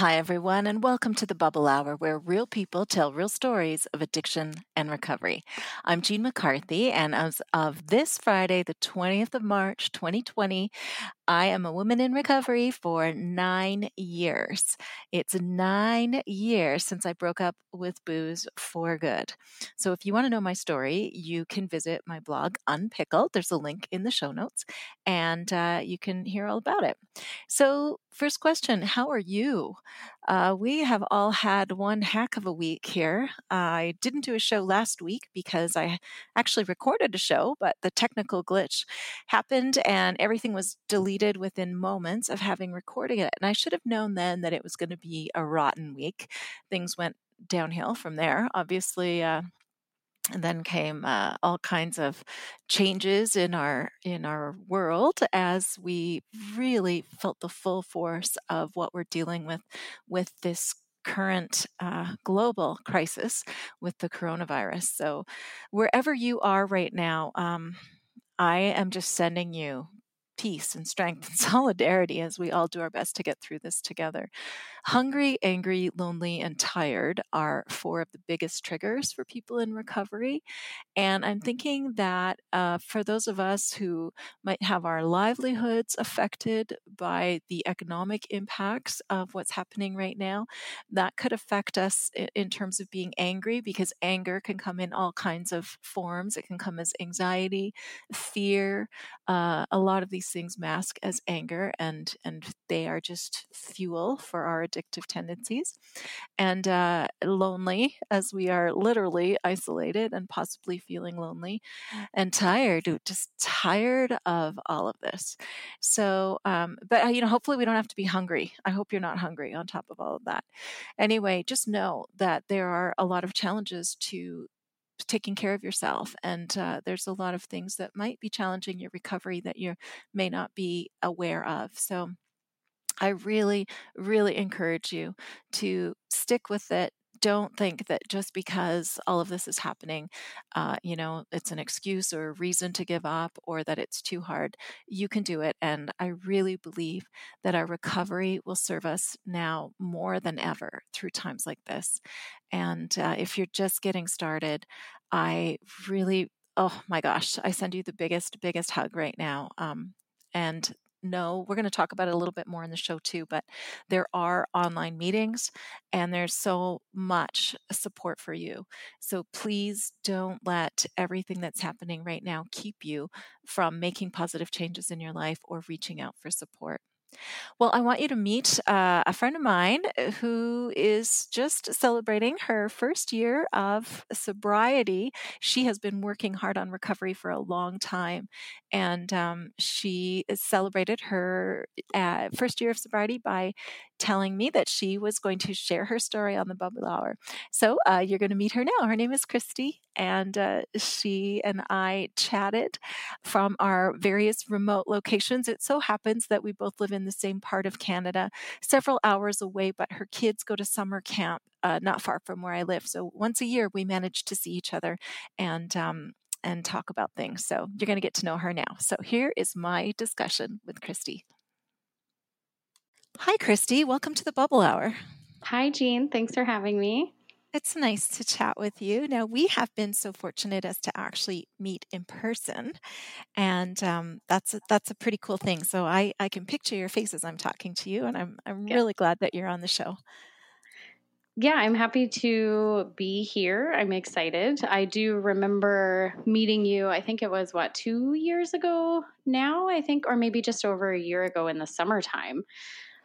Hi, everyone, and welcome to the Bubble Hour, where real people tell real stories of addiction and recovery. I'm Jean McCarthy, and as of this Friday, the 20th of March, 2020, I am a woman in recovery for nine years. It's nine years since I broke up with booze for good. So, if you want to know my story, you can visit my blog, Unpickled. There's a link in the show notes, and uh, you can hear all about it. So, first question How are you? Uh, we have all had one heck of a week here. I didn't do a show last week because I actually recorded a show, but the technical glitch happened and everything was deleted within moments of having recorded it. And I should have known then that it was going to be a rotten week. Things went downhill from there. Obviously, uh, and then came uh, all kinds of changes in our in our world as we really felt the full force of what we're dealing with with this current uh, global crisis with the coronavirus. So wherever you are right now, um, I am just sending you peace and strength and solidarity as we all do our best to get through this together. Hungry, angry, lonely, and tired are four of the biggest triggers for people in recovery. And I'm thinking that uh, for those of us who might have our livelihoods affected by the economic impacts of what's happening right now, that could affect us in terms of being angry because anger can come in all kinds of forms. It can come as anxiety, fear. Uh, a lot of these things mask as anger, and and they are just fuel for our addictive tendencies. And uh, lonely, as we are literally isolated and possibly feeling lonely and tired, just tired of all of this. So, um, but uh, you know, hopefully we don't have to be hungry. I hope you're not hungry on top of all of that. Anyway, just know that there are a lot of challenges to taking care of yourself. And uh, there's a lot of things that might be challenging your recovery that you may not be aware of. So I really, really encourage you to stick with it. Don't think that just because all of this is happening, uh, you know, it's an excuse or a reason to give up or that it's too hard. You can do it. And I really believe that our recovery will serve us now more than ever through times like this. And uh, if you're just getting started, I really, oh my gosh, I send you the biggest, biggest hug right now. Um, and no, we're going to talk about it a little bit more in the show too, but there are online meetings and there's so much support for you. So please don't let everything that's happening right now keep you from making positive changes in your life or reaching out for support. Well, I want you to meet uh, a friend of mine uh, who is just celebrating her first year of sobriety. She has been working hard on recovery for a long time, and um, she celebrated her uh, first year of sobriety by telling me that she was going to share her story on the Bubble Hour. So uh, you're going to meet her now. Her name is Kristie, and uh, she and I chatted from our various remote locations. It so happens that we both live in the same part of Canada, several hours away, but her kids go to summer camp uh, not far from where I live. So once a year, we manage to see each other and um, and talk about things. So you're going to get to know her now. So here is my discussion with Kristie. Hi, Kristie. Welcome to the Bubble Hour. Hi, Jean. Thanks for having me. It's nice to chat with you. Now, we have been so fortunate as to actually meet in person, and um, that's a, that's a pretty cool thing. So I, I can picture your face as I'm talking to you, and I'm I'm yeah. really glad that you're on the show. Yeah, I'm happy to be here. I'm excited. I do remember meeting you. I think it was what two years ago now. I think, or maybe just over a year ago in the summertime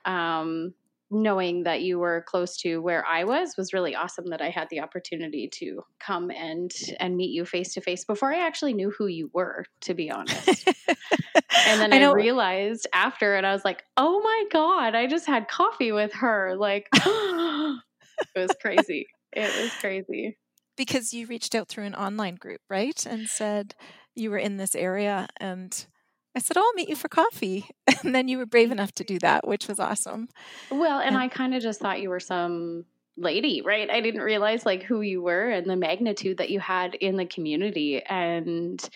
um, knowing that you were close to where I was was really awesome that I had the opportunity to come and and meet you face to face before I actually knew who you were to be honest. and then I, I, realized after and I was like, "Oh my god, I just had coffee with her." Like it was crazy. It was crazy. Because you reached out through an online group, right? And said you were in this area and I said, oh, I'll meet you for coffee. And then you were brave enough to do that, which was awesome. Well, and, and I kind of just thought you were some lady, right? I didn't realize like who you were and the magnitude that you had in the community. And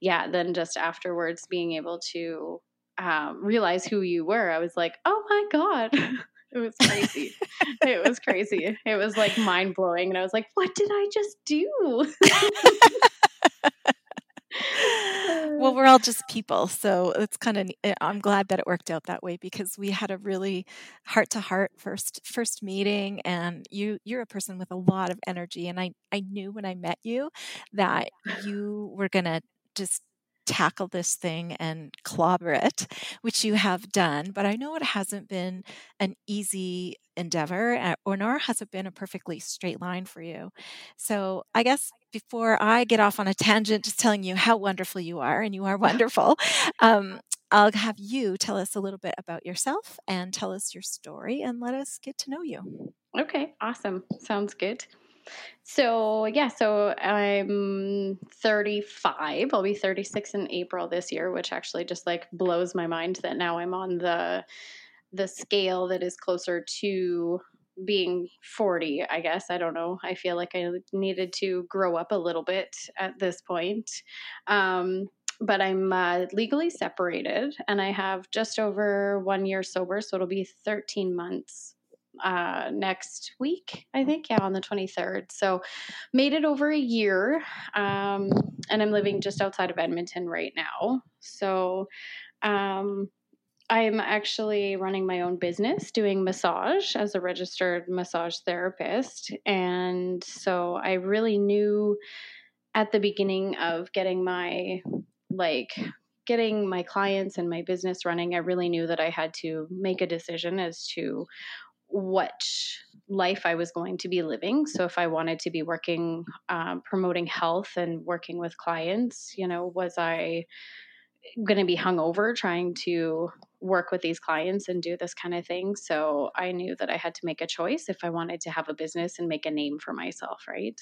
yeah, then just afterwards being able to um, realize who you were, I was like, oh my God. it was crazy. it was crazy. It was like mind blowing. And I was like, what did I just do? well, we're all just people, so it's kind of. Eh, I'm glad that it worked out that way because we had a really heart to heart first first meeting, and you you're a person with a lot of energy, and I I knew when I met you that you were gonna just tackle this thing and clobber it, which you have done. But I know it hasn't been an easy endeavor, eh, or nor has it been a perfectly straight line for you. So I guess before I get off on a tangent, just telling you how wonderful you are, and you are wonderful. Um, I'll have you tell us a little bit about yourself and tell us your story and let us get to know you. Okay, awesome. Sounds good. So, yeah, so I'm 35. I'll be 36 in April this year, which actually just like blows my mind that now I'm on the the scale that is closer to being 40, I guess. I don't know. I feel like I needed to grow up a little bit at this point. Um, but I'm uh, legally separated and I have just over one year sober. So it'll be 13 months uh, next week, I think. Yeah, on the 23rd. So made it over a year. Um, and I'm living just outside of Edmonton right now. So, um, I'm actually running my own business doing massage as a registered massage therapist. And so I really knew at the beginning of getting my like getting my clients and my business running, I really knew that I had to make a decision as to what life I was going to be living. So, if I wanted to be working, um, promoting health and working with clients, you know, was I going to be hungover trying to work with these clients and do this kind of thing? So, I knew that I had to make a choice if I wanted to have a business and make a name for myself, right?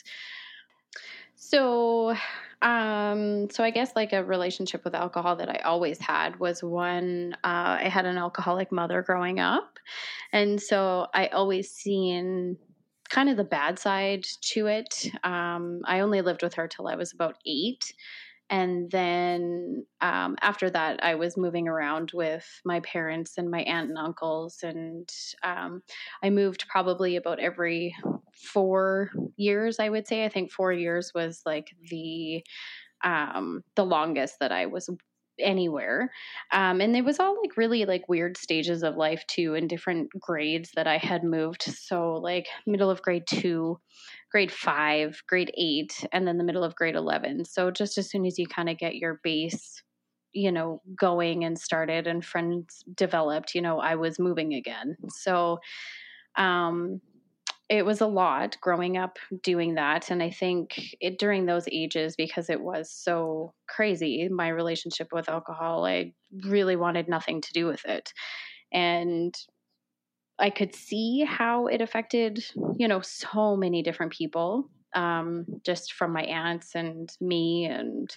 So, um, so I guess like a relationship with alcohol that I always had was one. Uh, I had an alcoholic mother growing up, and so I always seen kind of the bad side to it. Um, I only lived with her till I was about eight, and then um, after that i was moving around with my parents and my aunt and uncles and um, i moved probably about every four years i would say. I think four years was like the um, the longest that i was anywhere. Um, and it was all like really like weird stages of life too in different grades that i had moved. So like middle of grade two grade five, grade eight, and then the middle of grade 11. So just as soon as you kind of get your base, you know, going and started and friends developed, you know, I was moving again. So, um, it was a lot growing up doing that and i think it during those ages because it was so crazy my relationship with alcohol i really wanted nothing to do with it and I could see how it affected, you know, so many different people, um, just from my aunts and me and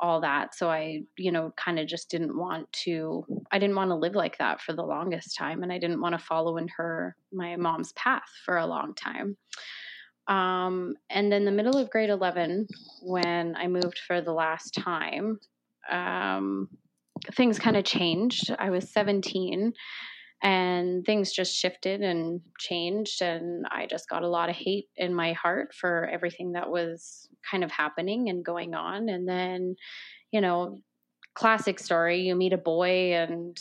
all that. So I, you know, kind of just didn't want to, I didn't want to live like that for the longest time. And I didn't want to follow in her, my mom's path for a long time. Um, and then the middle of grade 11, when I moved for the last time, um, things kind of changed. I was 17 and things just shifted and changed and i just got a lot of hate in my heart for everything that was kind of happening and going on and then you know classic story you meet a boy and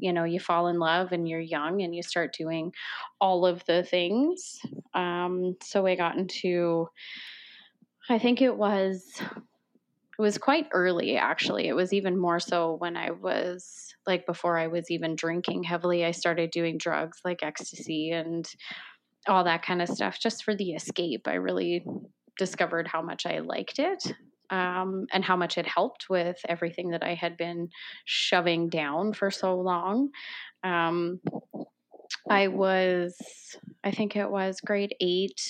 you know you fall in love and you're young and you start doing all of the things. Um, so i got into i think it was it was quite early actually. It was even more so when i was like before i was even drinking heavily i started doing drugs like ecstasy and all that kind of stuff just for the escape. I really discovered how much i liked it um, and how much it helped with everything that i had been shoving down for so long. Um, I was, I think it was grade eight.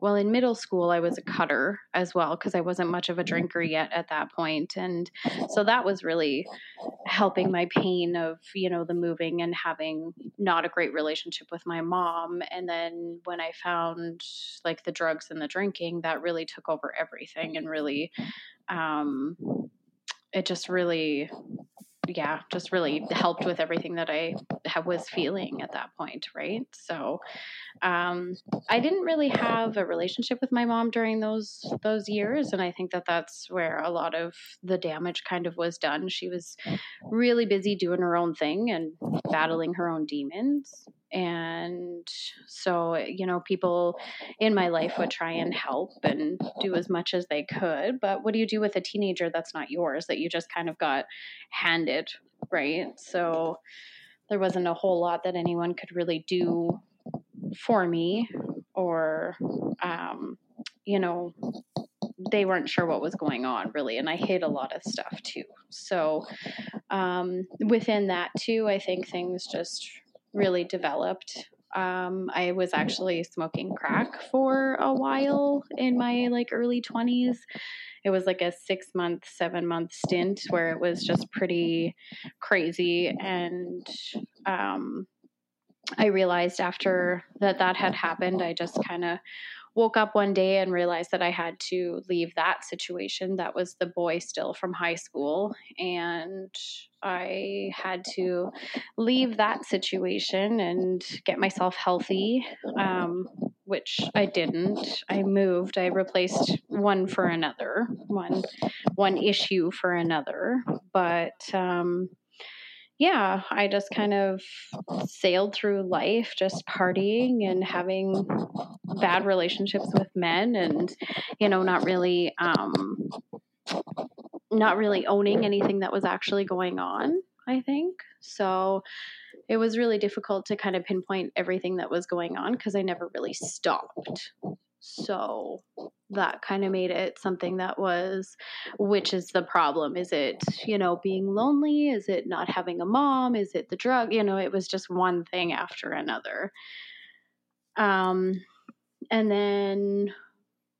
Well, in middle school, I was a cutter as well because I wasn't much of a drinker yet at that point. And so that was really helping my pain of, you know, the moving and having not a great relationship with my mom. And then when I found like the drugs and the drinking, that really took over everything and really, um, it just really yeah, just really helped with everything that I was feeling at that point, right? So, um, I didn't really have a relationship with my mom during those those years, and I think that that's where a lot of the damage kind of was done. She was really busy doing her own thing and battling her own demons, and so you know, people in my life would try and help and do as much as they could. But what do you do with a teenager that's not yours that you just kind of got handed, right? So there wasn't a whole lot that anyone could really do for me or um, you know they weren't sure what was going on really and i hid a lot of stuff too so um, within that too i think things just really developed. Um, i was actually smoking crack for a while in my like early 20s it was like a six month seven month stint where it was just pretty crazy. And um, I realized after that that had happened, I just kind of woke up one day and realized that I had to leave that situation. That was the boy still from high school. And I had to leave that situation and get myself healthy, um, which I didn't. I moved. I replaced one for another, one one issue for another. But um, yeah, I just kind of sailed through life just partying and having bad relationships with men and you know not really um not really owning anything that was actually going on, I think. So it was really difficult to kind of pinpoint everything that was going on because I never really stopped. So that kind of made it something that was which is the problem? Is it, you know, being lonely? Is it not having a mom? Is it the drug? You know, it was just one thing after another. Um and then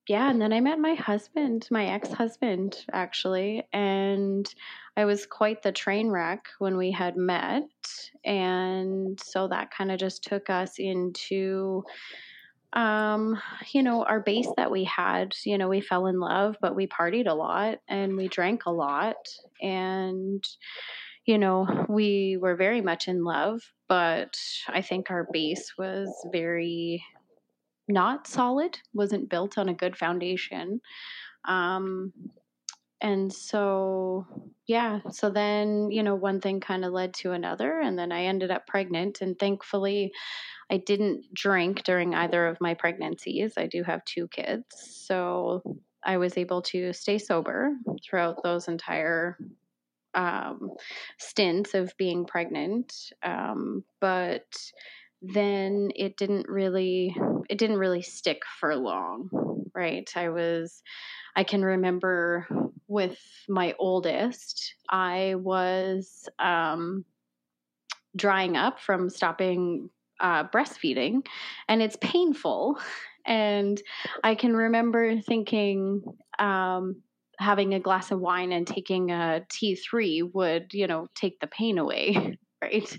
yeah, and then I met my husband, my ex-husband actually, and I was quite the train wreck when we had met. And so that kind of just took us into um, you know, our base that we had, you know, we fell in love, but we partied a lot and we drank a lot. And, you know, we were very much in love, but I think our base was very not solid, wasn't built on a good foundation. Um, and so, yeah, so then, you know, one thing kind of led to another, and then I ended up pregnant. And thankfully, I didn't drink during either of my pregnancies. I do have two kids. So I was able to stay sober throughout those entire um, stints of being pregnant. Um, but then it didn't really it didn't really stick for long right i was i can remember with my oldest i was um drying up from stopping uh, breastfeeding and it's painful. And I can remember thinking, um, having a glass of wine and taking a T3 would, you know, take the pain away. Right.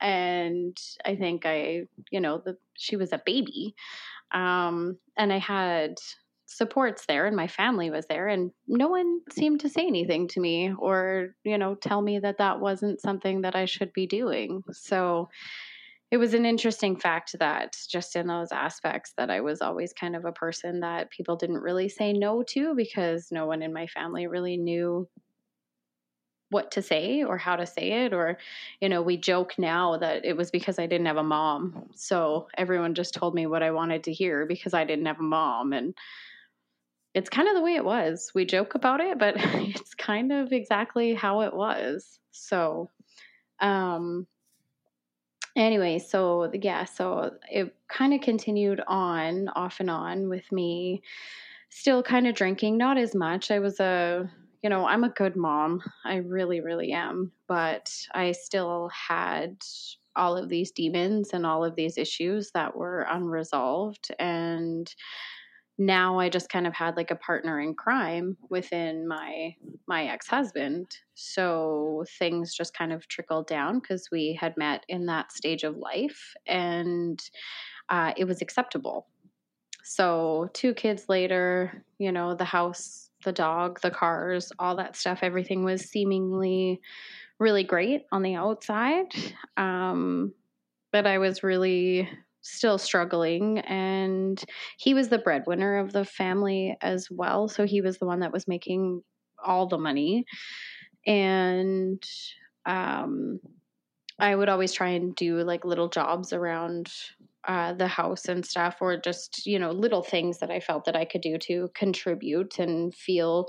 And I think I, you know, the, she was a baby. Um, and I had supports there and my family was there and no one seemed to say anything to me or you know tell me that that wasn't something that I should be doing so it was an interesting fact that just in those aspects that I was always kind of a person that people didn't really say no to because no one in my family really knew what to say or how to say it or you know we joke now that it was because I didn't have a mom. So everyone just told me what I wanted to hear because I didn't have a mom and it's kind of the way it was. We joke about it but it's kind of exactly how it was. So um anyway, so yeah, so it kind of continued on, off and on with me still kind of drinking, not as much. I was a, you know, I'm a good mom. I really, really am. But I still had all of these demons and all of these issues that were unresolved and now I just kind of had like a partner in crime within my my ex-husband. So things just kind of trickled down because we had met in that stage of life and uh, it was acceptable. So two kids later, you know, the house, the dog, the cars, all that stuff, everything was seemingly really great on the outside. Um, but I was really still struggling and he was the breadwinner of the family as well so he was the one that was making all the money. And um i would always try and do like little jobs around uh, the house and stuff or just you know little things that i felt that i could do to contribute and feel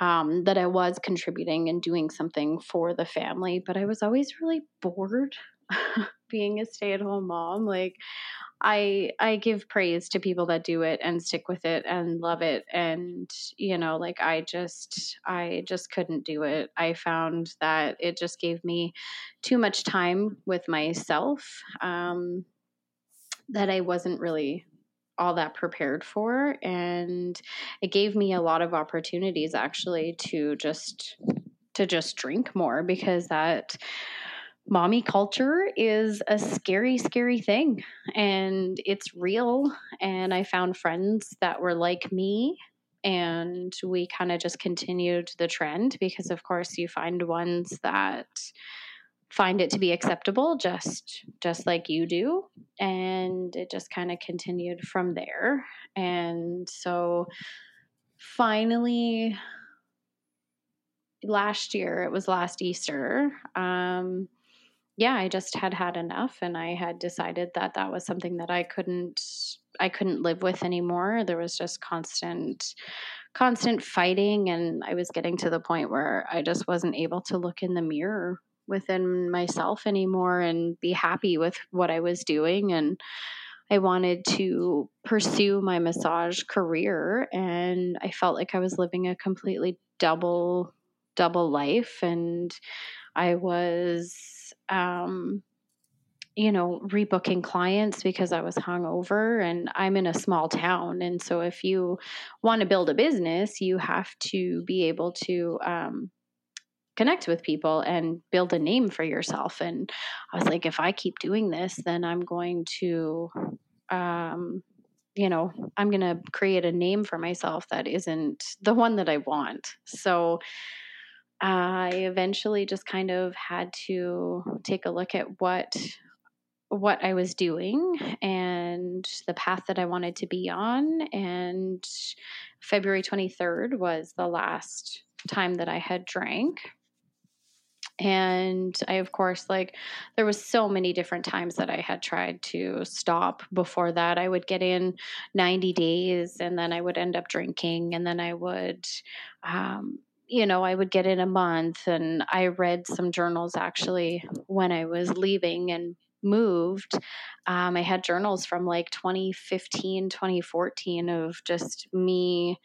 um, that i was contributing and doing something for the family but i was always really bored being a stay-at-home mom like i i give praise to people that do it and stick with it and love it. And you know like i just i just couldn't do it. I found that it just gave me too much time with myself um that i wasn't really all that prepared for. And it gave me a lot of opportunities actually to just to just drink more because that mommy culture is a scary, scary thing and it's real. And I found friends that were like me and we kind of just continued the trend because of course you find ones that find it to be acceptable just just like you do and it just kind of continued from there and so finally last year it was last easter um yeah, I just had had enough and I had decided that that was something that I couldn't I couldn't live with anymore. There was just constant constant fighting and I was getting to the point where I just wasn't able to look in the mirror within myself anymore and be happy with what I was doing and I wanted to pursue my massage career and I felt like I was living a completely double double life and I was um, you know, rebooking clients because I was hungover and I'm in a small town. And so if you want to build a business, you have to be able to um, connect with people and build a name for yourself. And I was like, if I keep doing this, then I'm going to, um, you know, I'm going to create a name for myself that isn't the one that I want. So, I eventually just kind of had to take a look at what what I was doing and the path that I wanted to be on. And February 23rd was the last time that I had drank. And i of course like there was so many different times that i had tried to stop before that. I would get in 90 days and then i would end up drinking and then i would um, you know, I would get in a month. And I read some journals actually when I was leaving and moved. Um, I had journals from like 2015, 2014 of just me,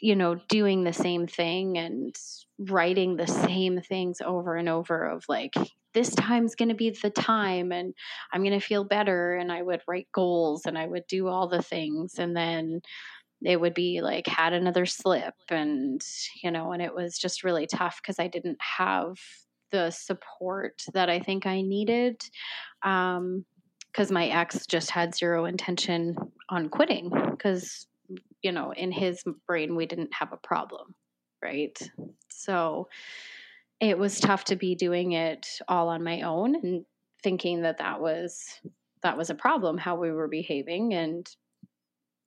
you know, doing the same thing and writing the same things over and over of like, this time's going to be the time and I'm going to feel better. And I would write goals and I would do all the things. And then, it would be like had another slip and you know and it was just really tough because i didn't have the support that i think i needed um because my ex just had zero intention on quitting because you know in his brain we didn't have a problem right? So it was tough to be doing it all on my own and thinking that that was that was a problem how we were behaving and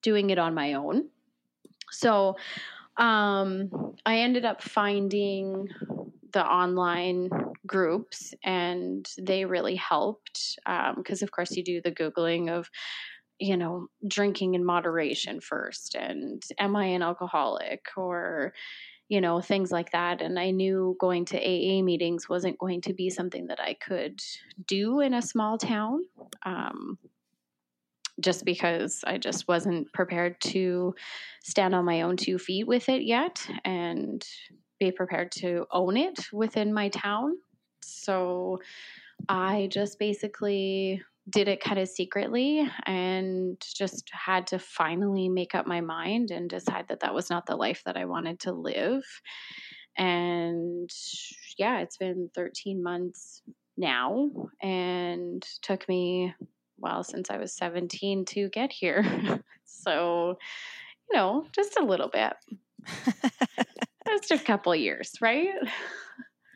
doing it on my own. So um, I ended up finding the online groups and they really helped because um, of course you do the googling of you know drinking in moderation first and am i an alcoholic or you know things like that and i knew going to aa meetings wasn't going to be something that i could do in a small town um, just because I just wasn't prepared to stand on my own two feet with it yet and be prepared to own it within my town. So I just basically did it kind of secretly and just had to finally make up my mind and decide that that was not the life that I wanted to live. And yeah, it's been 13 months now and took me well since I was 17 to get here. so, you know, just a little bit. just a couple years, right?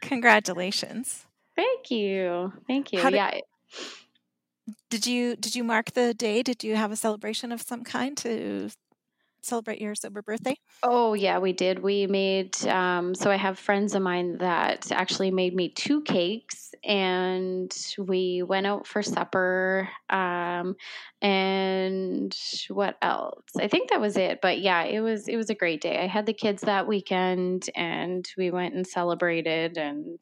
Congratulations. Thank you. Thank you. Did, yeah. Did you did you mark the day? Did you have a celebration of some kind to celebrate your sober birthday? Oh yeah, we did. We made um, so I have friends of mine that actually made me two cakes, and we went out for supper. Um, and what else? I think that was it. But yeah, it was it was a great day. I had the kids that weekend, and we went and celebrated, and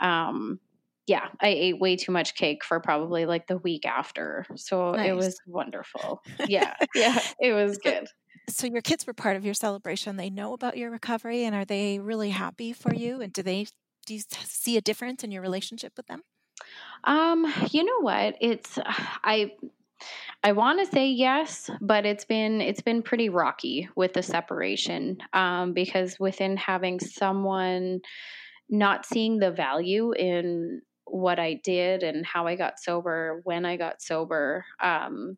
um, yeah, I ate way too much cake for probably like the week after. So nice. it was wonderful. Yeah. yeah, it was good so your kids were part of your celebration. They know about your recovery, and are they really happy for you? And do they do you see a difference in your relationship with them? Um, you know what? It's I I want to say yes, but it's been it's been pretty rocky with the separation um, because within having someone not seeing the value in what I did and how I got sober when I got sober, um,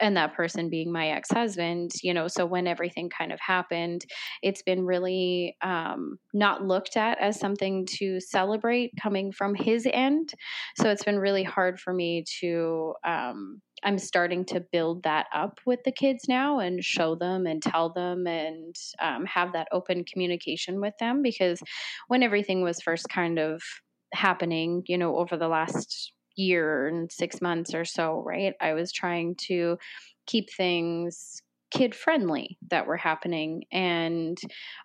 and that person being my ex-husband you know so when everything kind of happened it's been really um, not looked at as something to celebrate coming from his end. So it's been really hard for me to um, i'm starting to build that up with the kids now and show them and tell them and um, have that open communication with them because when everything was first kind of happening you know over the last year and six months or so, right? I was trying to keep things kid friendly that were happening. And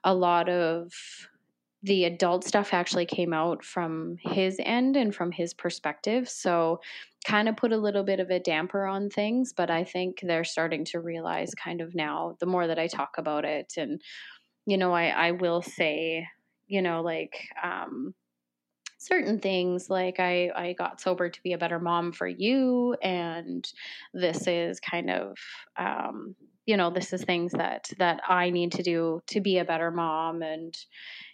a lot of the adult stuff actually came out from his end and from his perspective. So, kind of put a little bit of a damper on things. But I think they're starting to realize kind of now the more that I talk about it. And, you know, I, I will say, you know, like, um, certain things like I, I got sober to be a better mom for you and this is kind of um, you know this is things that that i need to do to be a better mom and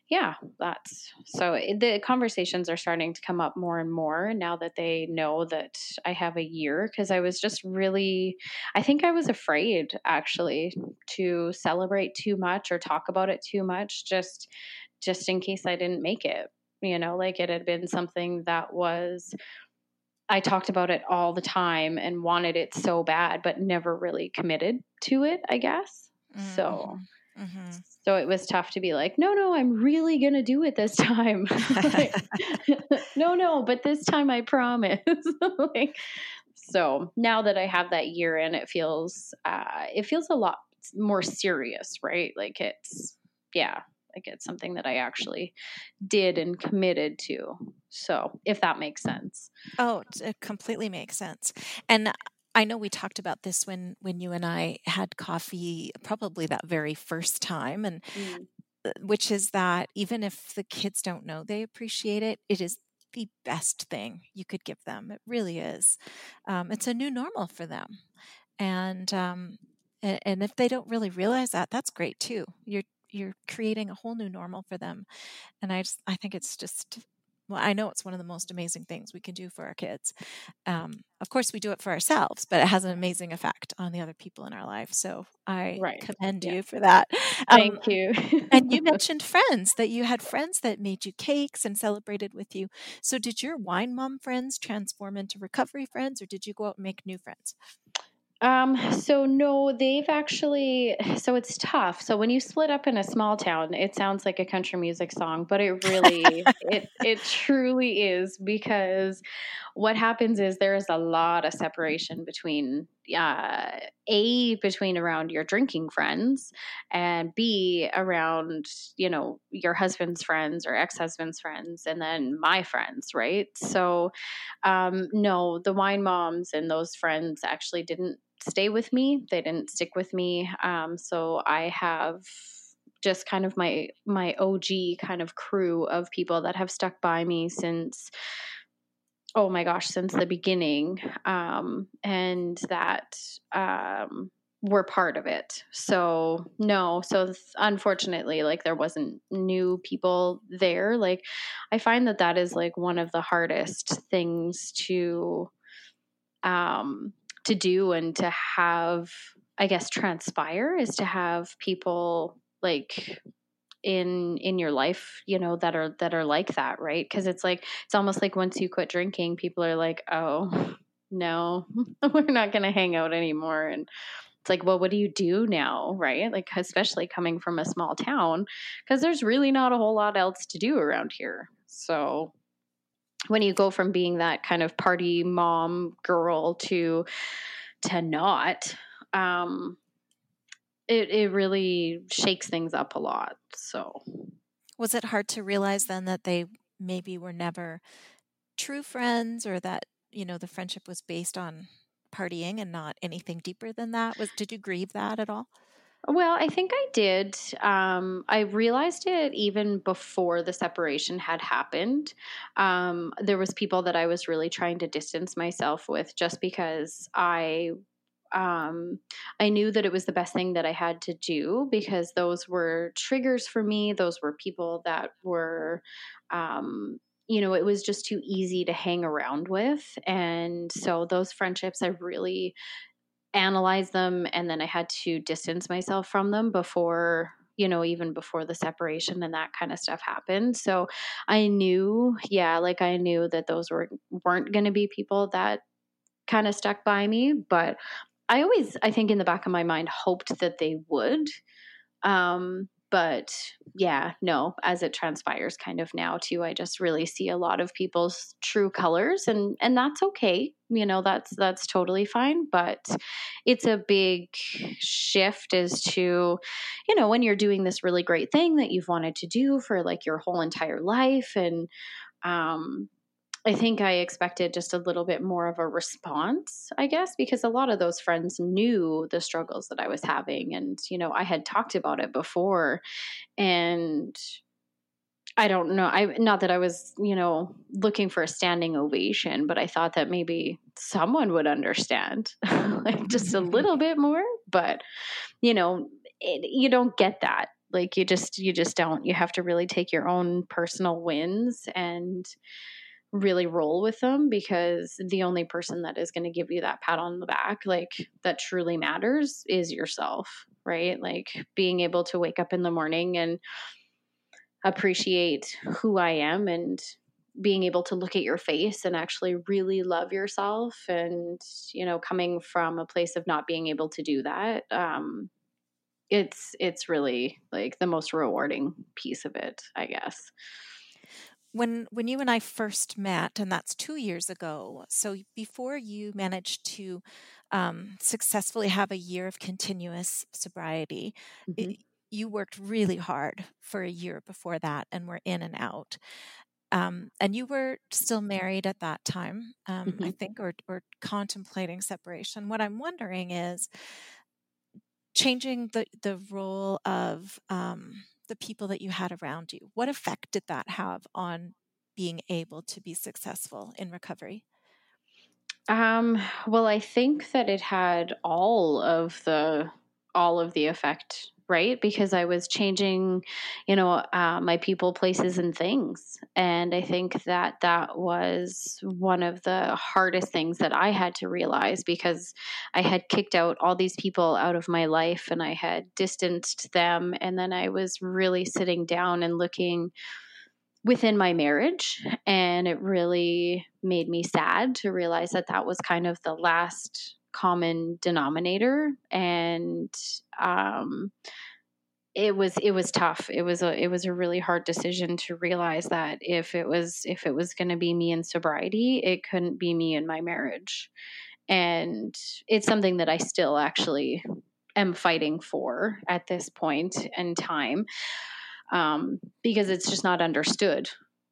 yeah that's so it, the conversations are starting to come up more and more now that they know that i have a year because i was just really i think i was afraid actually to celebrate too much or talk about it too much just just in case i didn't make it you know like it had been something that was I talked about it all the time and wanted it so bad, but never really committed to it, I guess. Mm-hmm. So, mm-hmm. so it was tough to be like, no, no, I'm really going to do it this time. like, no, no, but this time I promise. like, so now that I have that year in, it feels, uh, it feels a lot more serious, right? Like it's, yeah, like it's something that I actually did and committed to. So, if that makes sense. Oh, it completely makes sense. And I know we talked about this when when you and I had coffee probably that very first time and mm. Which is that even if the kids don't know they appreciate it, it is the best thing you could give them. It really is. Um, it's a new normal for them, and um, and if they don't really realize that, that's great too. You're you're creating a whole new normal for them and i just i think it's just well i know it's one of the most amazing things we can do for our kids. Um, of course we do it for ourselves but it has an amazing effect on the other people in our life so i right. commend yeah. you for that. Um, thank you. and you mentioned friends that you had friends that made you cakes and celebrated with you. So did your wine mom friends transform into recovery friends or did you go out and make new friends um, so no, they've actually so it's tough. So when you split up in a small town, it sounds like a country music song, but it really it it truly is because what happens is there is a lot of separation between uh, a between around your drinking friends and b around you know your husband's friends or ex-husband's friends and then my friends right so um, no the wine moms and those friends actually didn't stay with me. They didn't stick with me. Um, so I have just kind of my my OG kind of crew of people that have stuck by me since oh my gosh, since the beginning. Um, and that um, we're part of it. So, no. So, unfortunately, like there wasn't new people there. Like, I find that that is like one of the hardest things to um to do and to have i guess transpire is to have people like in in your life you know that are that are like that right? Because it's like it's almost like once you quit drinking people are like oh no we're not going to hang out anymore. And it's like well what do you do now? Right? Like especially coming from a small town because there's really not a whole lot else to do around here. So when you go from being that kind of party mom girl to to not um it it really shakes things up a lot. So was it hard to realize then that they maybe were never true friends or that, you know, the friendship was based on partying and not anything deeper than that? Was did you grieve that at all? Well, I think I did. Um, I realized it even before the separation had happened. Um, there was people that I was really trying to distance myself with just because I um, I knew that it was the best thing that I had to do because those were triggers for me. Those were people that were, um, you know, it was just too easy to hang around with. And so those friendships, I really analyzed them and then I had to distance myself from them before you know even before the separation and that kind of stuff happened so i knew yeah like i knew that those were weren't going to be people that kind of stuck by me but I always, I think, in the back of my mind, hoped that they would. Um, but yeah, no, as it transpires kind of now too, I just really see a lot of people's true colors and and that's okay. You know, that's that's totally fine, but it's a big shift as to, you know, when you're doing this really great thing that you've wanted to do for like your whole entire life and um I think I expected just a little bit more of a response, I guess, because a lot of those friends knew the struggles that I was having. And, you know, I had talked about it before. And I don't know. I not that I was, you know, looking for a standing ovation, but I thought that maybe someone would understand like just a little bit more, but you know, it, you don't get that. Like you just you just don't. You have to really take your own personal wins and really roll with them because the only person that is going to give you that pat on the back like that truly matters is yourself right? Like being able to wake up in the morning and appreciate who I am and being able to look at your face and actually really love yourself and you know coming from a place of not being able to do that um it's it's really like the most rewarding piece of it i guess when when you and I first met, and that's two years ago. So before you managed to um, successfully have a year of continuous sobriety, mm-hmm. it, you worked really hard for a year before that, and were in and out. Um, and you were still married at that time, um, mm-hmm. I think, or or contemplating separation. What I'm wondering is changing the the role of um, the people that you had around you? What effect did that have on being able to be successful in recovery? Um, well, I think that it had all of the all of the effect right? Because I was changing, you know, uh, my people, places, and things. And I think that that was one of the hardest things that I had to realize because I had kicked out all these people out of my life and I had distanced them. And then I was really sitting down and looking within my marriage and it really made me sad to realize that that was kind of the last common denominator and um, it was it was tough. It was a it was a really hard decision to realize that if it was if it was going to be me in sobriety it couldn't be me in my marriage. And it's something that i still actually am fighting for at this point in time um, because it's just not understood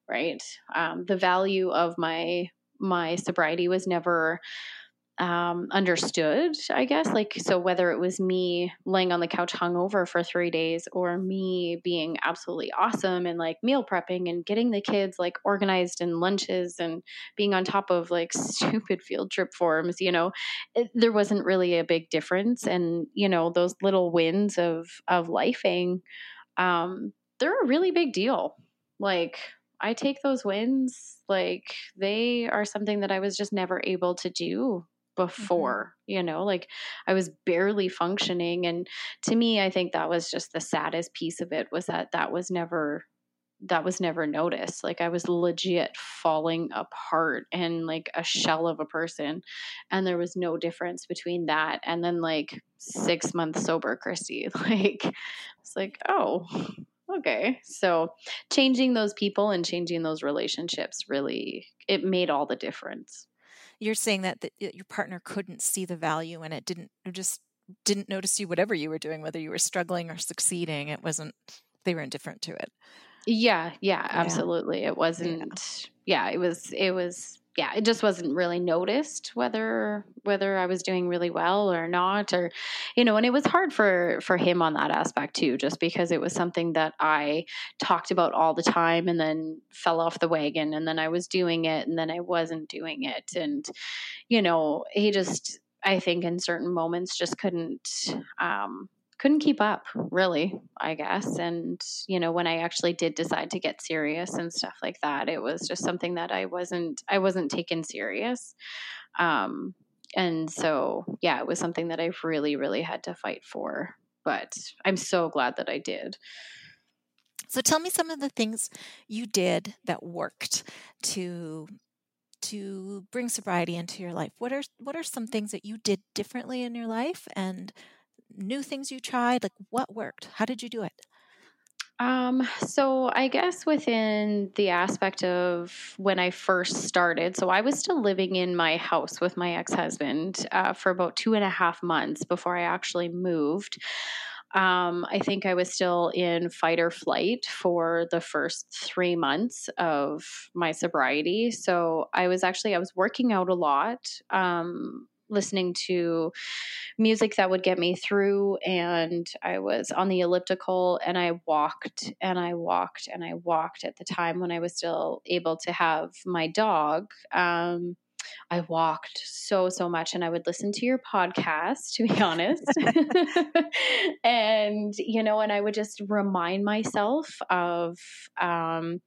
right? Um, the value of my my sobriety was never um, understood, I guess. Like, so whether it was me laying on the couch hungover for three days or me being absolutely awesome and like meal prepping and getting the kids like organized in lunches and being on top of like stupid field trip forms, you know, it, there wasn't really a big difference. And, you know, those little wins of, of lifing, um, they're a really big deal. Like, I take those wins like they are something that I was just never able to do. Before mm-hmm. you know like i was barely functioning and to me i think that was just the saddest piece of it was that that was never that was never noticed like i was legit falling apart and like a shell of a person and there was no difference between that and then like 6 months sober Kristie like it's like oh okay so changing those people and changing those relationships really it made all the difference you're saying that, that your partner couldn't see the value in it didn't just didn't notice you whatever you were doing whether you were struggling or succeeding it wasn't they were indifferent to it yeah yeah absolutely yeah. it wasn't yeah. yeah it was it was yeah, it just wasn't really noticed whether whether I was doing really well or not or you know, and it was hard for for him on that aspect too just because it was something that I talked about all the time and then fell off the wagon and then I was doing it and then I wasn't doing it. And you know, he just I think in certain moments just couldn't um couldn't keep up really i guess and you know when i actually did decide to get serious and stuff like that it was just something that i wasn't i wasn't taken serious um and so yeah it was something that i really really had to fight for but i'm so glad that i did. So tell me some of the things you did that worked to to bring sobriety into your life. What are what are some things that you did differently in your life and new things you tried? Like what worked? How did you do it? Um, so I guess within the aspect of when I first started, so I was still living in my house with my ex husband uh, for about two and a half months before I actually moved. Um, I think I was still in fight or flight for the first three months of my sobriety. So I was actually I was working out a lot. Um, listening to music that would get me through and I was on the elliptical and I walked and I walked and I walked at the time when I was still able to have my dog um, I walked so, so much and I would listen to your podcast, to be honest. and, you know, and I would just remind myself of, um,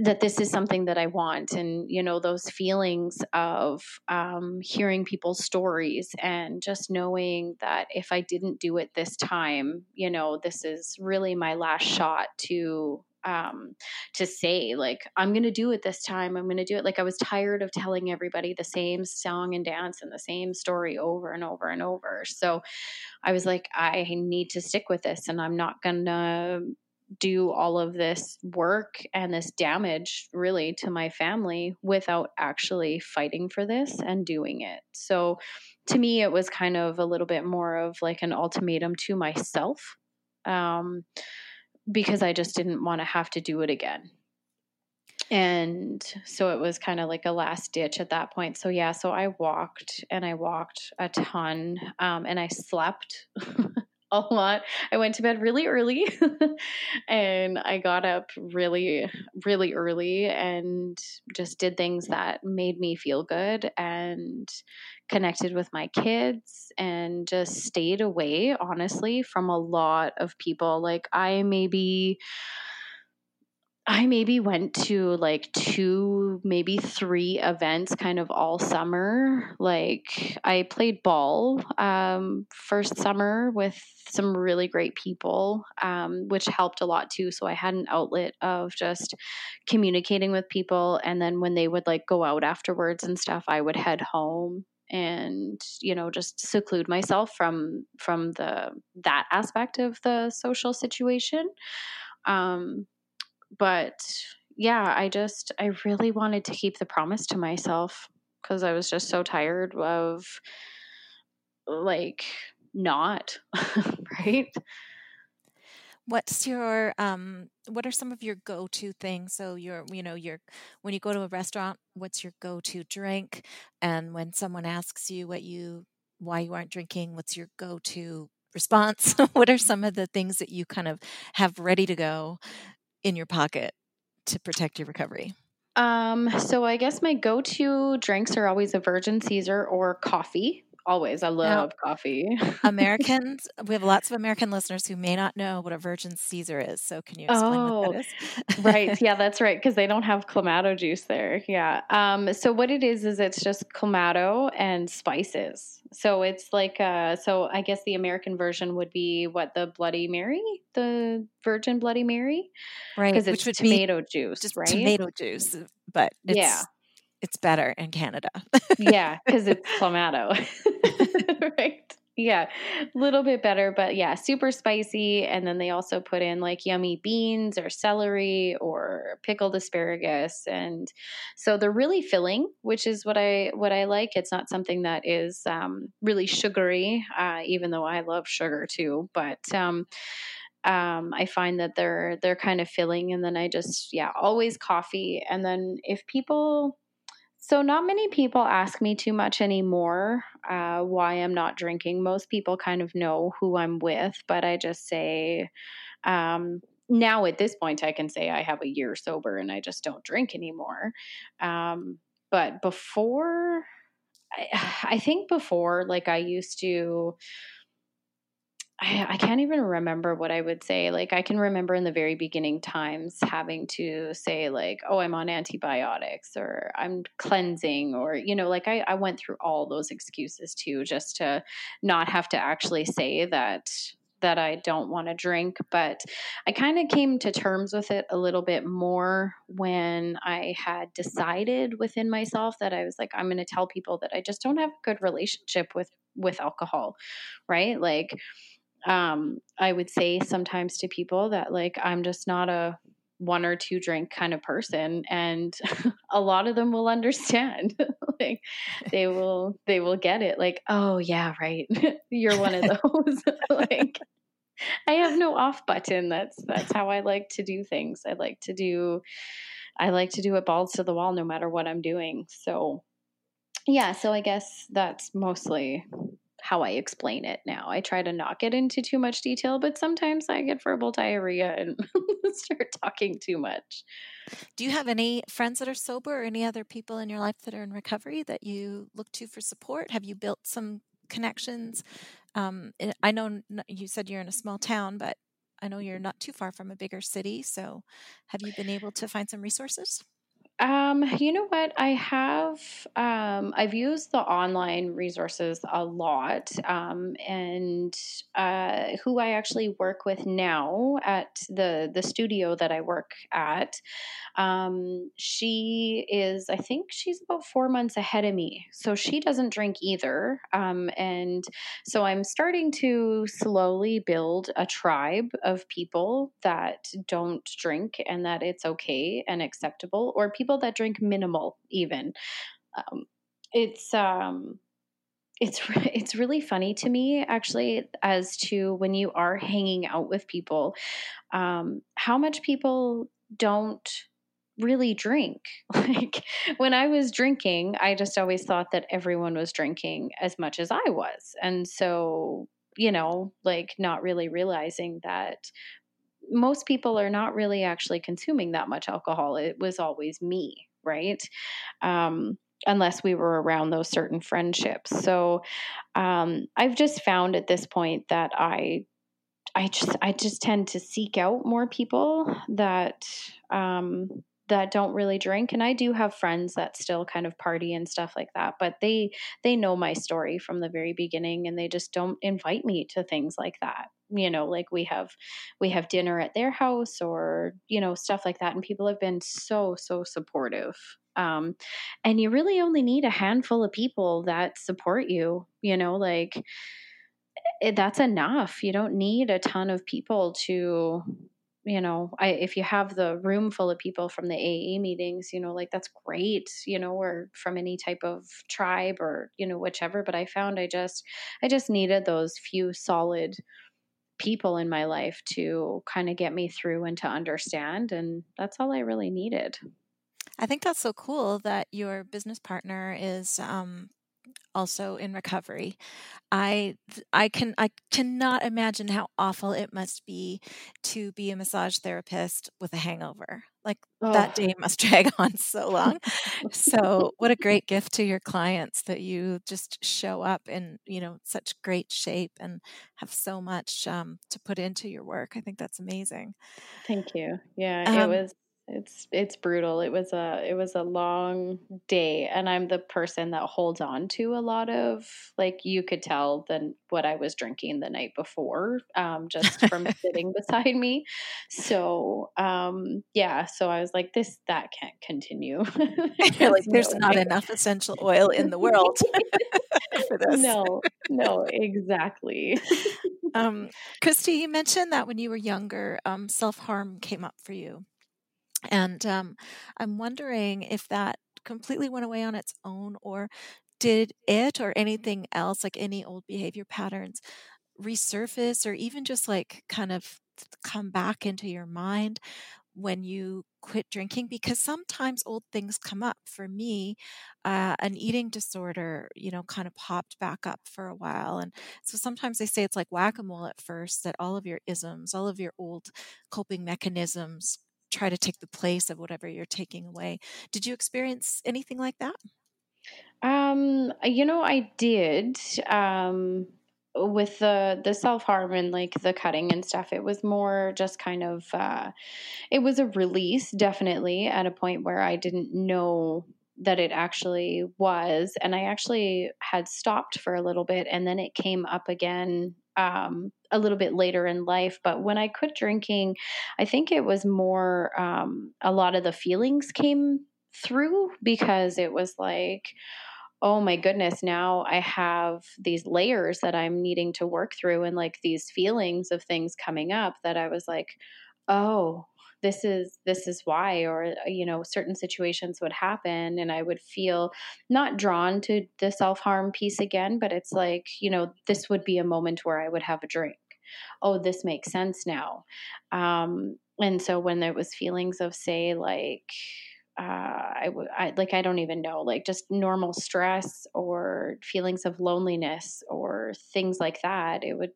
that this is something that I want. And, you know, those feelings of um, hearing people's stories and just knowing that if I didn't do it this time, you know, this is really my last shot to um, to say like i'm to do it this time. I'm to do it. Like i was tired of telling everybody the same song and dance and the same story over and over and over. So i was like i need to stick with this and i'm not to do all of this work and this damage really to my family without actually fighting for this and doing it. So to me, it was kind of a little bit more of like an ultimatum to myself um, because I just didn't want to have to do it again. And so it was kind of like a last ditch at that point. So, yeah, so I walked and I walked a ton um, and I slept. a lot. I went to bed really early and I got up really, really early and just did things that made me feel good and connected with my kids and just stayed away, honestly, from a lot of people. Like, I maybe I maybe went to like two, maybe three events kind of all summer. Like I played ball um, first summer with some really great people, um, which helped a lot too. So I had an outlet of just communicating with people. And then when they would like go out afterwards and stuff, I would head home and you know just seclude myself from from the that aspect of the social situation um but yeah, I just, I really wanted to keep the promise to myself because I was just so tired of like not, right? What's your um what are some of your go-to things? So you're you know, you're when you go to a restaurant, what's your go-to drink? And when someone asks you what you why you aren't drinking, what's your go-to response? what are some of the things that you kind of have ready to go in your pocket to protect your recovery? Um, so I guess my go-to drinks are always a virgin Caesar or coffee. Always. I love now, coffee. Americans, we have lots of American listeners who may not know what a Virgin Caesar is. So can you explain oh, what that is? right. Yeah, that's right. Because they don't have Clamato juice there. Yeah. Um, so what it is, is it's just Clamato and spices. So it's like, uh, so I guess the American version would be what the Bloody Mary, the Virgin Bloody Mary. Right. Because it's tomato juice, just right? Tomato juice. But yeah it's better in Canada. yeah, because it's clamato. right. Yeah, a little bit better, but yeah, super spicy. And then they also put in like yummy beans or celery or pickled asparagus, and so they're really filling, which is what I what I like. It's not something that is um, really sugary, uh, even though I love sugar too. But um, um, I find that they're they're kind of filling, and then I just yeah, always coffee. And then if people so, not many people ask me too much anymore uh, why I'm not drinking. Most people kind of know who I'm with, but I just say, um, now at this point, I can say I have a year sober and I just don't drink anymore. Um, but before, I, I think before, like I used to I, I can't even remember what I would say. Like, I can remember in the very beginning times having to say, like, oh, I'm on antibiotics or I'm cleansing, or, you know, like I, I went through all those excuses too, just to not have to actually say that that I don't want to drink, but I kind of came to terms with it a little bit more when I had decided within myself that I was like I'm going to tell people that I just don't have a good relationship with with alcohol, right? Like um, I would say sometimes to people that like I'm just not a one or two drink kind of person and a lot of them will understand. Like they will they will get it like oh yeah right. You're one of those. Like i have no off button. That's that's how i like to do things. I like to do i like to do it balls to the wall no matter what i'm doing. So yeah so i guess that's mostly how I explain it now. I try to not get into too much detail, but sometimes I get verbal diarrhea and start talking too much. Do you have any friends that are sober or any other people in your life that are in recovery that you look to for support? Have you built some connections? Um, eh, I know you said you're in a small town, but I know you're not too far from a bigger city. So have you been able to find some resources? Um, you know what? I have um, I've used the online resources a lot, um, and uh, who I actually work with now at the the studio that I work at. Um, she is, I think, she's about four months ahead of me, so she doesn't drink either, um, and so I'm starting to slowly build a tribe of people that don't drink and that it's okay and acceptable, or people people that drink minimal even. Um, it's um it's it's really funny to me actually as to when you are hanging out with people um, how much people don't really drink. Like when i was drinking i just always thought that everyone was drinking as much as i was. And so you know like not really realizing that most people are not really actually consuming that much alcohol. It was always me, right? Um, unless we were around those certain friendships. So um, I've just found at this point that I I just I just tend to seek out more people that um, that don't really drink and I do have friends that still kind of party and stuff like that but they they know my story from the very beginning and they just don't invite me to things like that you know like we have we have dinner at their house or you know stuff like that and people have been so so supportive um and you really only need a handful of people that support you you know like it, eh, that's enough. You don't need a ton of people to you know i if you have the room full of people from the aa meetings you know like that's great you know or from any type of tribe or you know whichever but i found i just i just needed those few solid people in my life to kind of get me through and to understand. And that's all I really needed. I think that's so cool that your business partner is um, also in recovery. I I can I cannot imagine how awful it must be to be a massage therapist with a hangover. Like oh. that day must drag on so long. so what a great gift to your clients that you just show up in you know such great shape and have so much um, to put into your work. I think that's amazing. Thank you. Yeah, um, it was it's it's brutal. It was a it was a long day and i'm the person that holds on to a lot of like you could tell than what i was drinking the night before um, just from sitting beside me. So um, yeah so i was like this that can't continue. Like there's no. not way. enough essential oil in the world for this. No no exactly. Um, Kristie you mentioned that when you were younger um, self-harm came up for you and um, I'm wondering if that completely went away on its own, or did it or anything else, like any old behavior patterns, resurface or even just like kind of come back into your mind when you quit drinking? Because sometimes old things come up. For me uh, an eating disorder you know kind of popped back up for a while and so sometimes they say it's like whack-a-mole at first that all of your isms all of your old coping mechanisms try to take the place of whatever you're taking away. Did you experience anything like that? Um, you know, I did. Um, with the the self harm and like the cutting and stuff, it was more just kind of uh, it was a release, definitely at a point where I didn't know that it actually was, and I actually had stopped for a little bit, and then it came up again um, a little bit later in life. But when I quit drinking, I think it was more um, a lot of the feelings came through because it was like, oh my goodness, now I have these layers that I'm needing to work through and like these feelings of things coming up that I was like, oh, this is this is why or uh, you know certain situations would happen and i would feel not drawn to the self-harm piece again but it's like you know this would be a moment where i would have a drink. Oh this makes sense now. Um and so when there was feelings of say like uh, I would I like I don't even know like just normal stress or feelings of loneliness or things like that. It would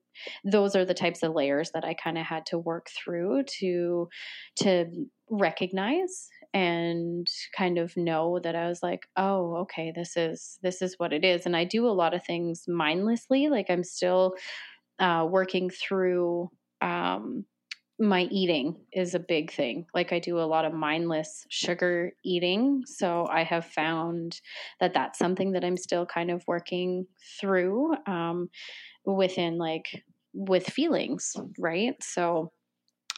those are the types of layers that I kind of had to work through to to recognize and kind of know that I was like, oh, okay, this is this is what it is. And I do a lot of things mindlessly. Like I'm still uh, working through um, my eating is a big thing. Like I do a lot of mindless sugar eating. So I have found that that's something that I'm still kind of working through um, within like with feelings, right? So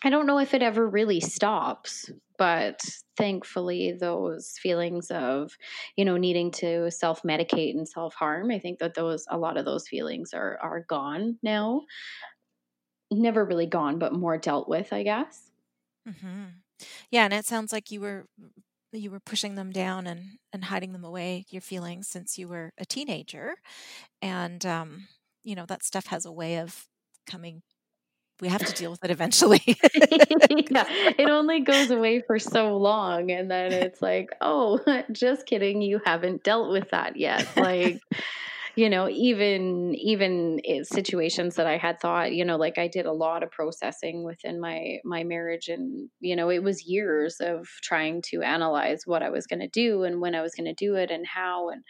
I don't know if it ever really stops, but thankfully those feelings of, you know, needing to self-medicate and self-harm, I think that those a lot of those feelings are are gone now never really gone, but more dealt with, I guess. Mm-hmm. Yeah, and it sounds like you were you were pushing them down and and hiding them away your feelings since you were a teenager, and um, you know that stuff has a way of coming. We have to deal with it eventually. yeah, it only goes away for so long, and then it's like, oh, just kidding, you haven't dealt with that yet. Like you know even even situations that i had thought you know like i did a lot of processing within my my marriage and you know it was years of trying to analyze what i was going to do and when i was going to do it and how and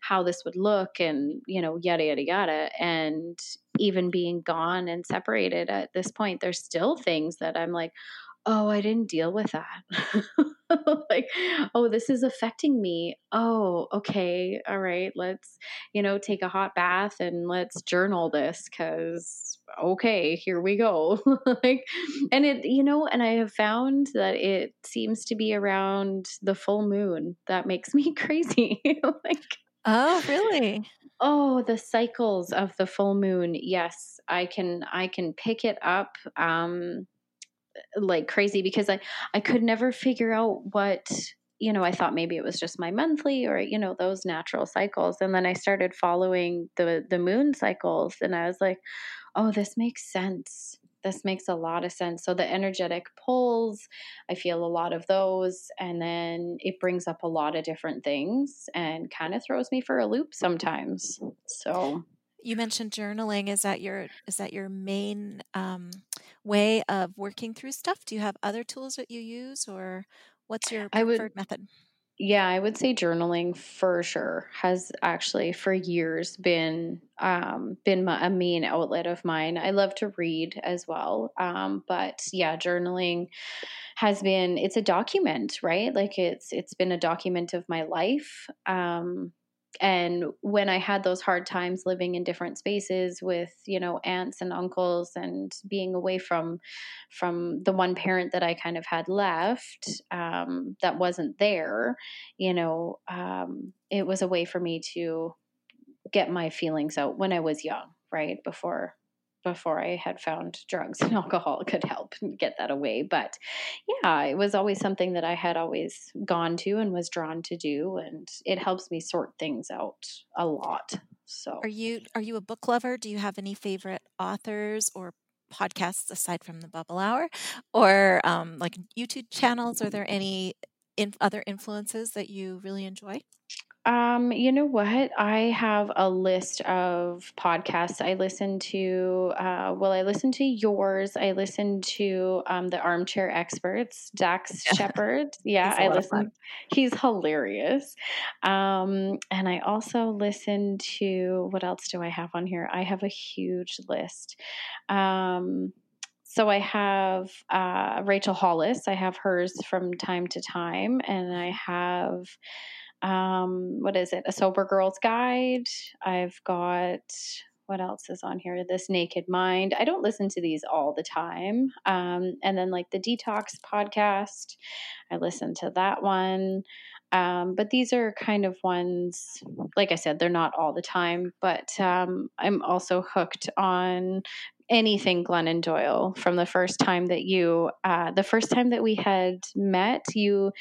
how this would look and you know yada yada yada. And even being gone and separated at this point there's still things that i'm like oh, I didn't deal with that. like, oh, this is affecting me. Oh, okay. All right. Let's, you know, take a hot bath and let's journal this because, okay, here we go. like, and it, you know, and I have found that it seems to be around the full moon that makes me crazy. like, oh, really? Oh, the cycles of the full moon. Yes, I can I can pick it up um like crazy because I I could never figure out what you know I thought maybe it was just my monthly or you know those natural cycles and then I started following the the moon cycles and I was like oh, this makes sense. This makes a lot of sense. So the energetic pulls, I feel a lot of those. And then it brings up a lot of different things and kind of throws me for a loop sometimes. So you mentioned journaling. Is that your is that your main um, way of working through stuff? Do you have other tools that you use, or what's your preferred would, method? Yeah, I would say journaling for sure has actually for years been um, been my, a main outlet of mine. I love to read as well, um, but yeah, journaling has been it's a document, right? Like it's it's been a document of my life. Um, and when i had those hard times living in different spaces with you know aunts and uncles and being away from from the one parent that i kind of had left um, that wasn't there you know um, it was a way for me to get my feelings out when i was young right before before I had found drugs and alcohol could help get that away. But yeah, it was always something that I had always gone to and was drawn to do, and it helps me sort things out a lot. So, are you are you a book lover? Do you have any favorite authors or podcasts aside from the Bubble Hour, or um, like YouTube channels? Are there any in other influences that you really enjoy? Um, you know what? I have a list of podcasts I listen to. Uh, well, I listen to yours. I listen to um, the Armchair Experts, Dax Shepard. Yeah, I listen. He's hilarious. Um, and I also listen to what else do I have on here? I have a huge list. Um, so I have uh, Rachel Hollis. I have hers from time to time, and I have um, what is it? A Sober Girl's Guide. I've got what else is on here? This Naked Mind. I don't listen to these all the time. Um, and then like the Detox podcast, I listen to that one. Um, but these are kind of ones, like I said, they're not all the time, but um, I'm also hooked on anything Glennon Doyle from the first time that you, uh, the first time that we had met, you,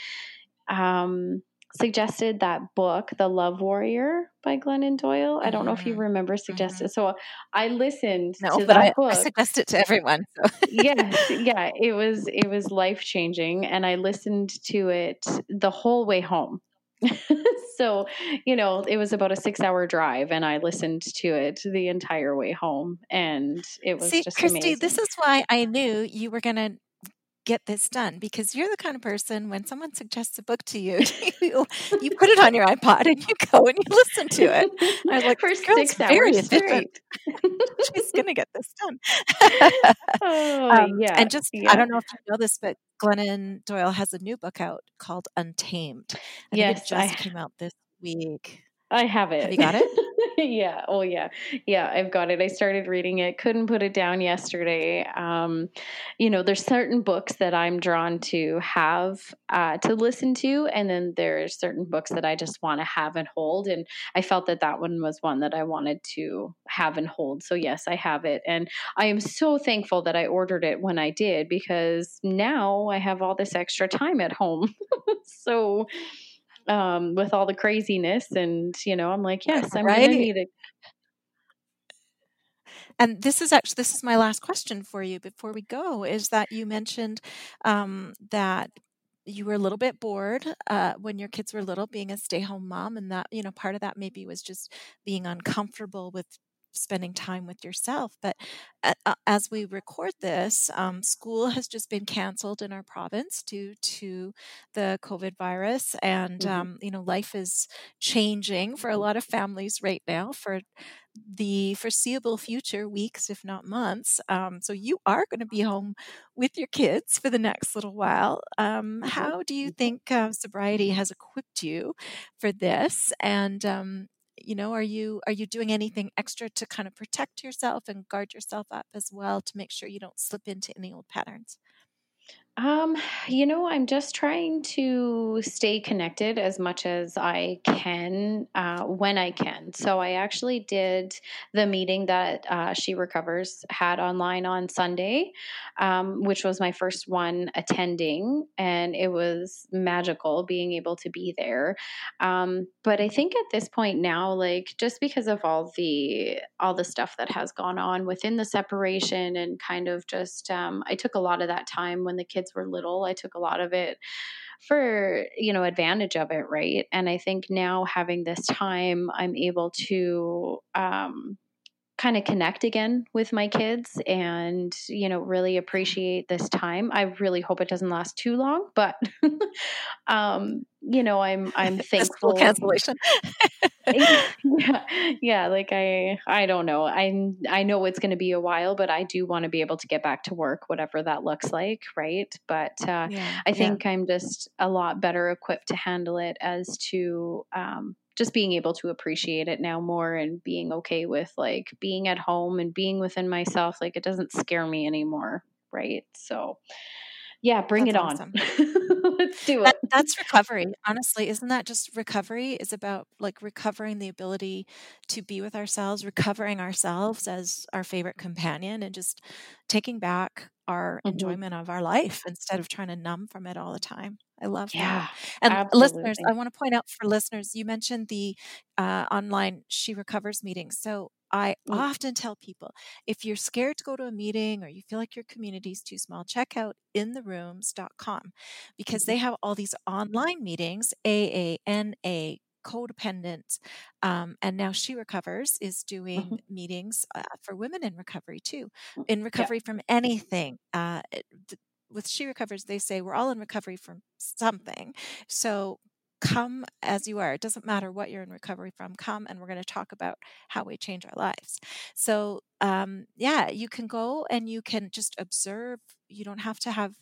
um, suggested that book, The Love Warrior by Glennon Doyle. I don't know if you mm-hmm. remember suggested. Mm-hmm. So I listened no, to that I, book. I suggest it to everyone. So. yes, yeah, it was it was life changing, and I listened to it the whole way home. so you know it was about a six hour drive and i listened to it the entire way home and it was See, just Kristie amazing. this is why i knew you were going to get this done because you're the kind of person when someone suggests a book to you, you, you put it on your iPod and you go and you listen to it. I was like, for six very hours efficient. She's going to get this done. oh, um, yeah. And just, yeah. I don't know if you know this, but Glennon Doyle has a new book out called Untamed. I yes, it just I, came out this week. I have it. Have you got it? yeah. Oh, yeah. Yeah, I've got it. I started reading it. Couldn't put it down yesterday. Um, you know, there's certain books that I'm drawn to have uh, to listen to, and then there's certain books that I just want to have and hold. And I felt that that one was one that I wanted to have and hold. So yes, I have it, and I am so thankful that I ordered it when I did because now I have all this extra time at home. so um, with all the craziness. And, you know, I'm like, yes, I'm right? going to need it. And this is actually this is my last question for you before we go. Is that you mentioned um, that you were a little bit bored uh, when your kids were little, being a stay-home mom, and that you know part of that maybe was just being uncomfortable with spending time with yourself. But uh, as we record this, um, school has just been canceled in our province due to the COVID virus, and mm-hmm. um, you know life is changing for a lot of families right now for the foreseeable future, weeks if not months. Um, so you are going to be home with your kids for the next little while. Um, mm-hmm. how do you think uh, sobriety has equipped you for this? And um, you know are you are you doing anything extra to kind of protect yourself and guard yourself up as well to make sure you don't slip into any old patterns Um, you know, I'm just trying to stay connected as much as I can uh, when I can. So I actually did the meeting that uh, She Recovers had online on Sunday, um, which was my first one attending, and it was magical being able to be there. Um, but I think at this point now, like just because of all the all the stuff that has gone on within the separation and kind of just, um, I took a lot of that time when the kids kids were little, I took a lot of it for you know advantage of it right? And i think now having this time i'm able to um kind of connect again with my kids and you know really appreciate this time. I really hope it doesn't last too long but um you know i'm i'm thankful. cancellation. Yeah yeah like i i don't know. I i know it's going to be a while but i do want to be able to get back to work whatever that looks like right? But uh, yeah, i think yeah. i'm just a lot better equipped to handle it as to um just being able to appreciate it now more and being okay with like being at home and being within myself like it doesn't scare me anymore right? So yeah bring that's it awesome. on let's do that, it. that's recovery honestly isn't that just recovery? Is about like recovering the ability to be with ourselves recovering ourselves as our favorite companion and just taking back our mm-hmm. enjoyment of our life instead of trying to numb from it all the time. I love yeah, that. And absolutely. listeners, I want to point out for listeners, you mentioned the uh, online She Recovers meeting. So I mm-hmm. often tell people if you're scared to go to a meeting or you feel like your community is too small, check out intherooms.com because they mm-hmm. have all these online meetings, AANA, codependent um, and now she recovers is doing mm-hmm. meetings uh, for women in recovery too mm, in recovery yeah. from anything uh, with she recovers they say we're all in recovery from something so come as you are it doesn't matter what you're in recovery from come and we're going to talk about how we change our lives so um, yeah you can go and you can just observe you don't have to have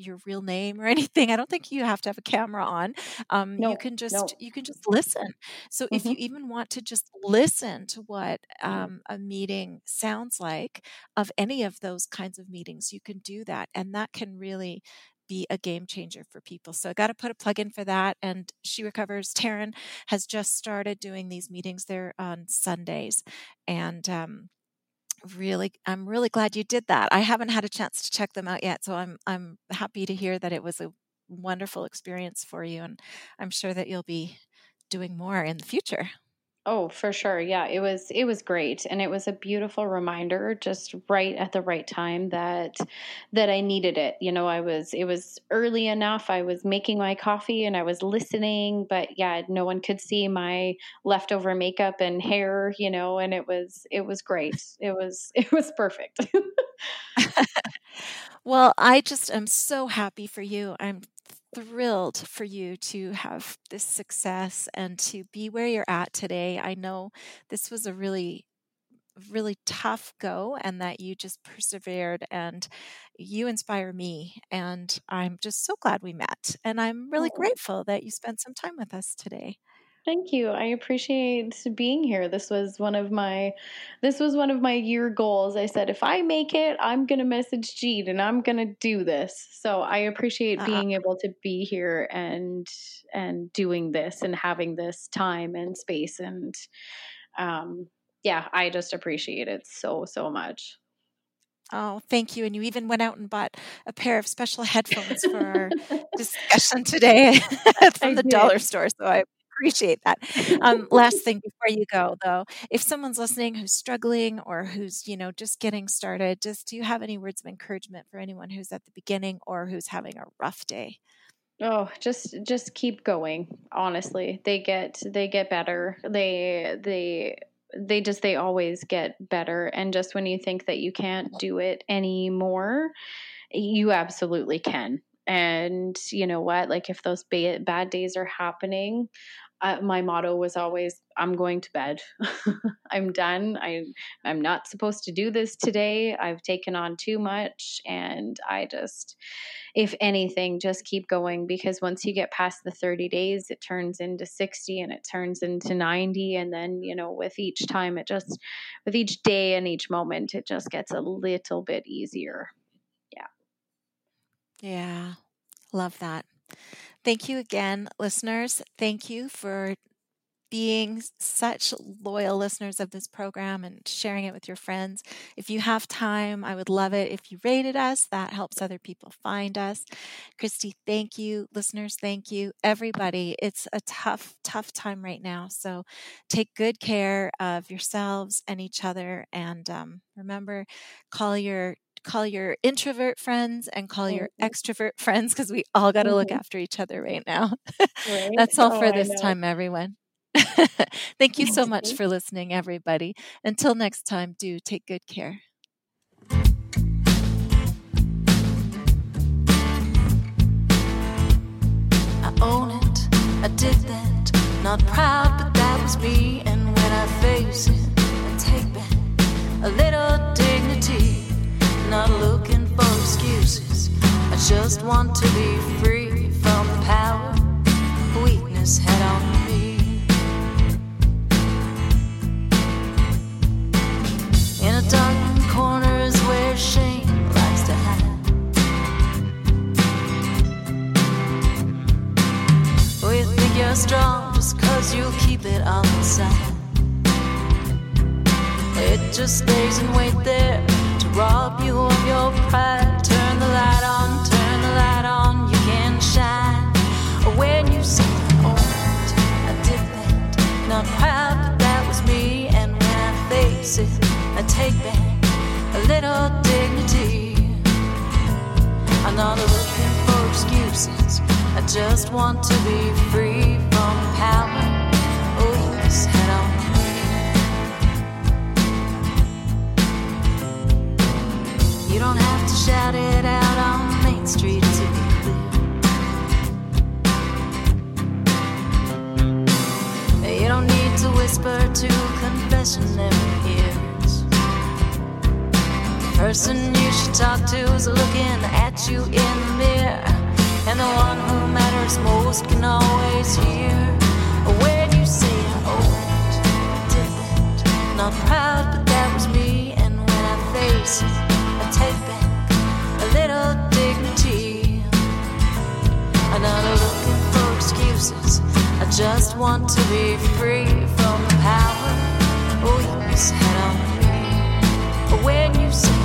your real name or anything. I don't think you have to have a camera on. Um, no, you can just no. you can just listen. So mm-hmm. if you even want to just listen to what um, a meeting sounds like of any of those kinds of meetings, you can do that, and that can really be a game changer for people. So I got to put a plug in for that. And She Recovers, Taryn has just started doing these meetings there on Sundays. And um, really i'm really glad you did that. I haven't had a chance to check them out yet so i'm i'm happy to hear that it was a wonderful experience for you and i'm sure that you'll be doing more in the future Oh, for sure. Yeah, it was it was great and it was a beautiful reminder just right at the right time that that I needed it. You know, I was it was early enough. I was making my coffee and I was listening, but yeah, no one could see my leftover makeup and hair, you know, and it was it was great. It was it was perfect. well, I just am so happy for you. I'm thrilled for you to have this success and to be where you're at today. I know this was a really really tough go and that you just persevered and you inspire me and I'm just so glad we met and I'm really oh. grateful that you spent some time with us today. Thank you. I appreciate being here. This was one of my this was one of my year goals. I said if I make it, I'm going to message Jean and I'm going to do this. So I appreciate uh-huh. being able to be here and and doing this and having this time and space and um yeah, I just appreciate it so so much. Oh, thank you. And you even went out and bought a pair of special headphones for our discussion today from I the did. dollar store. So I appreciate that. Um, last thing before you go, though, if someone's listening who's struggling or who's you know just getting started, just do you have any words of encouragement for anyone who's at the beginning or who's having a rough day? Oh, just just keep going. Honestly, they get they get better. They they they just they always get better. And just when you think that you can't do it anymore, you absolutely can and you know what like if those ba- bad days are happening uh, my motto was always i'm going to bed. I'm done. I i'm not supposed to do this today. I've taken on too much. And i just if anything just keep going because once you get past the 30 days it turns into 60 and it turns into 90 and then you know with each time it just with each day and each moment it just gets a little bit easier. Yeah, Yeah. love that. Thank you again, listeners. Thank you for being such loyal listeners of this program and sharing it with your friends. If you have time, I would love it if you rated us. That helps other people find us. Kristie, thank you. Listeners, thank you. Everybody, it's a tough, tough time right now. So take good care of yourselves and each other. And um, remember, call your call your introvert friends and call your mm-hmm. extrovert friends because we all got to mm-hmm. look after each other right now. Right? That's all oh, for this time, everyone. Thank you so much for listening, everybody. Until next time, do take good care. I own it, I did that. Not proud, but that was me. And when I face it, I take back a little dignity. Not looking for excuses. I just want to be free from the power weakness head on. Me. In a dark corner is where shame likes to hide. Think you're strong just cause you keep it all inside. It just stays and wait there rob you of your pride. Turn the light on, turn the light on, you can shine. When you say, Oh, I did that, not proud, but that was me, and when I face it. I take back a little dignity. I'm not looking for excuses. I just want to be free from power. You don't have to shout it out on Main Street to be clear. You don't need to whisper to confessionary ear person you should talk to is looking at you in the mirror. And the one who matters most can always hear when you say, Oh. Not proud, but that was me. And when I face it, I'm not looking for excuses. I just want to be free from the power. Oh, yes, head on me. When you say,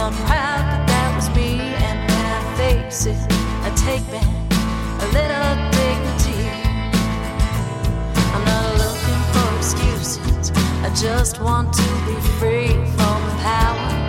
I'm proud that that was me. And when I face it, I take back a little dignity. I'm not looking for excuses. I just want to be free from the power.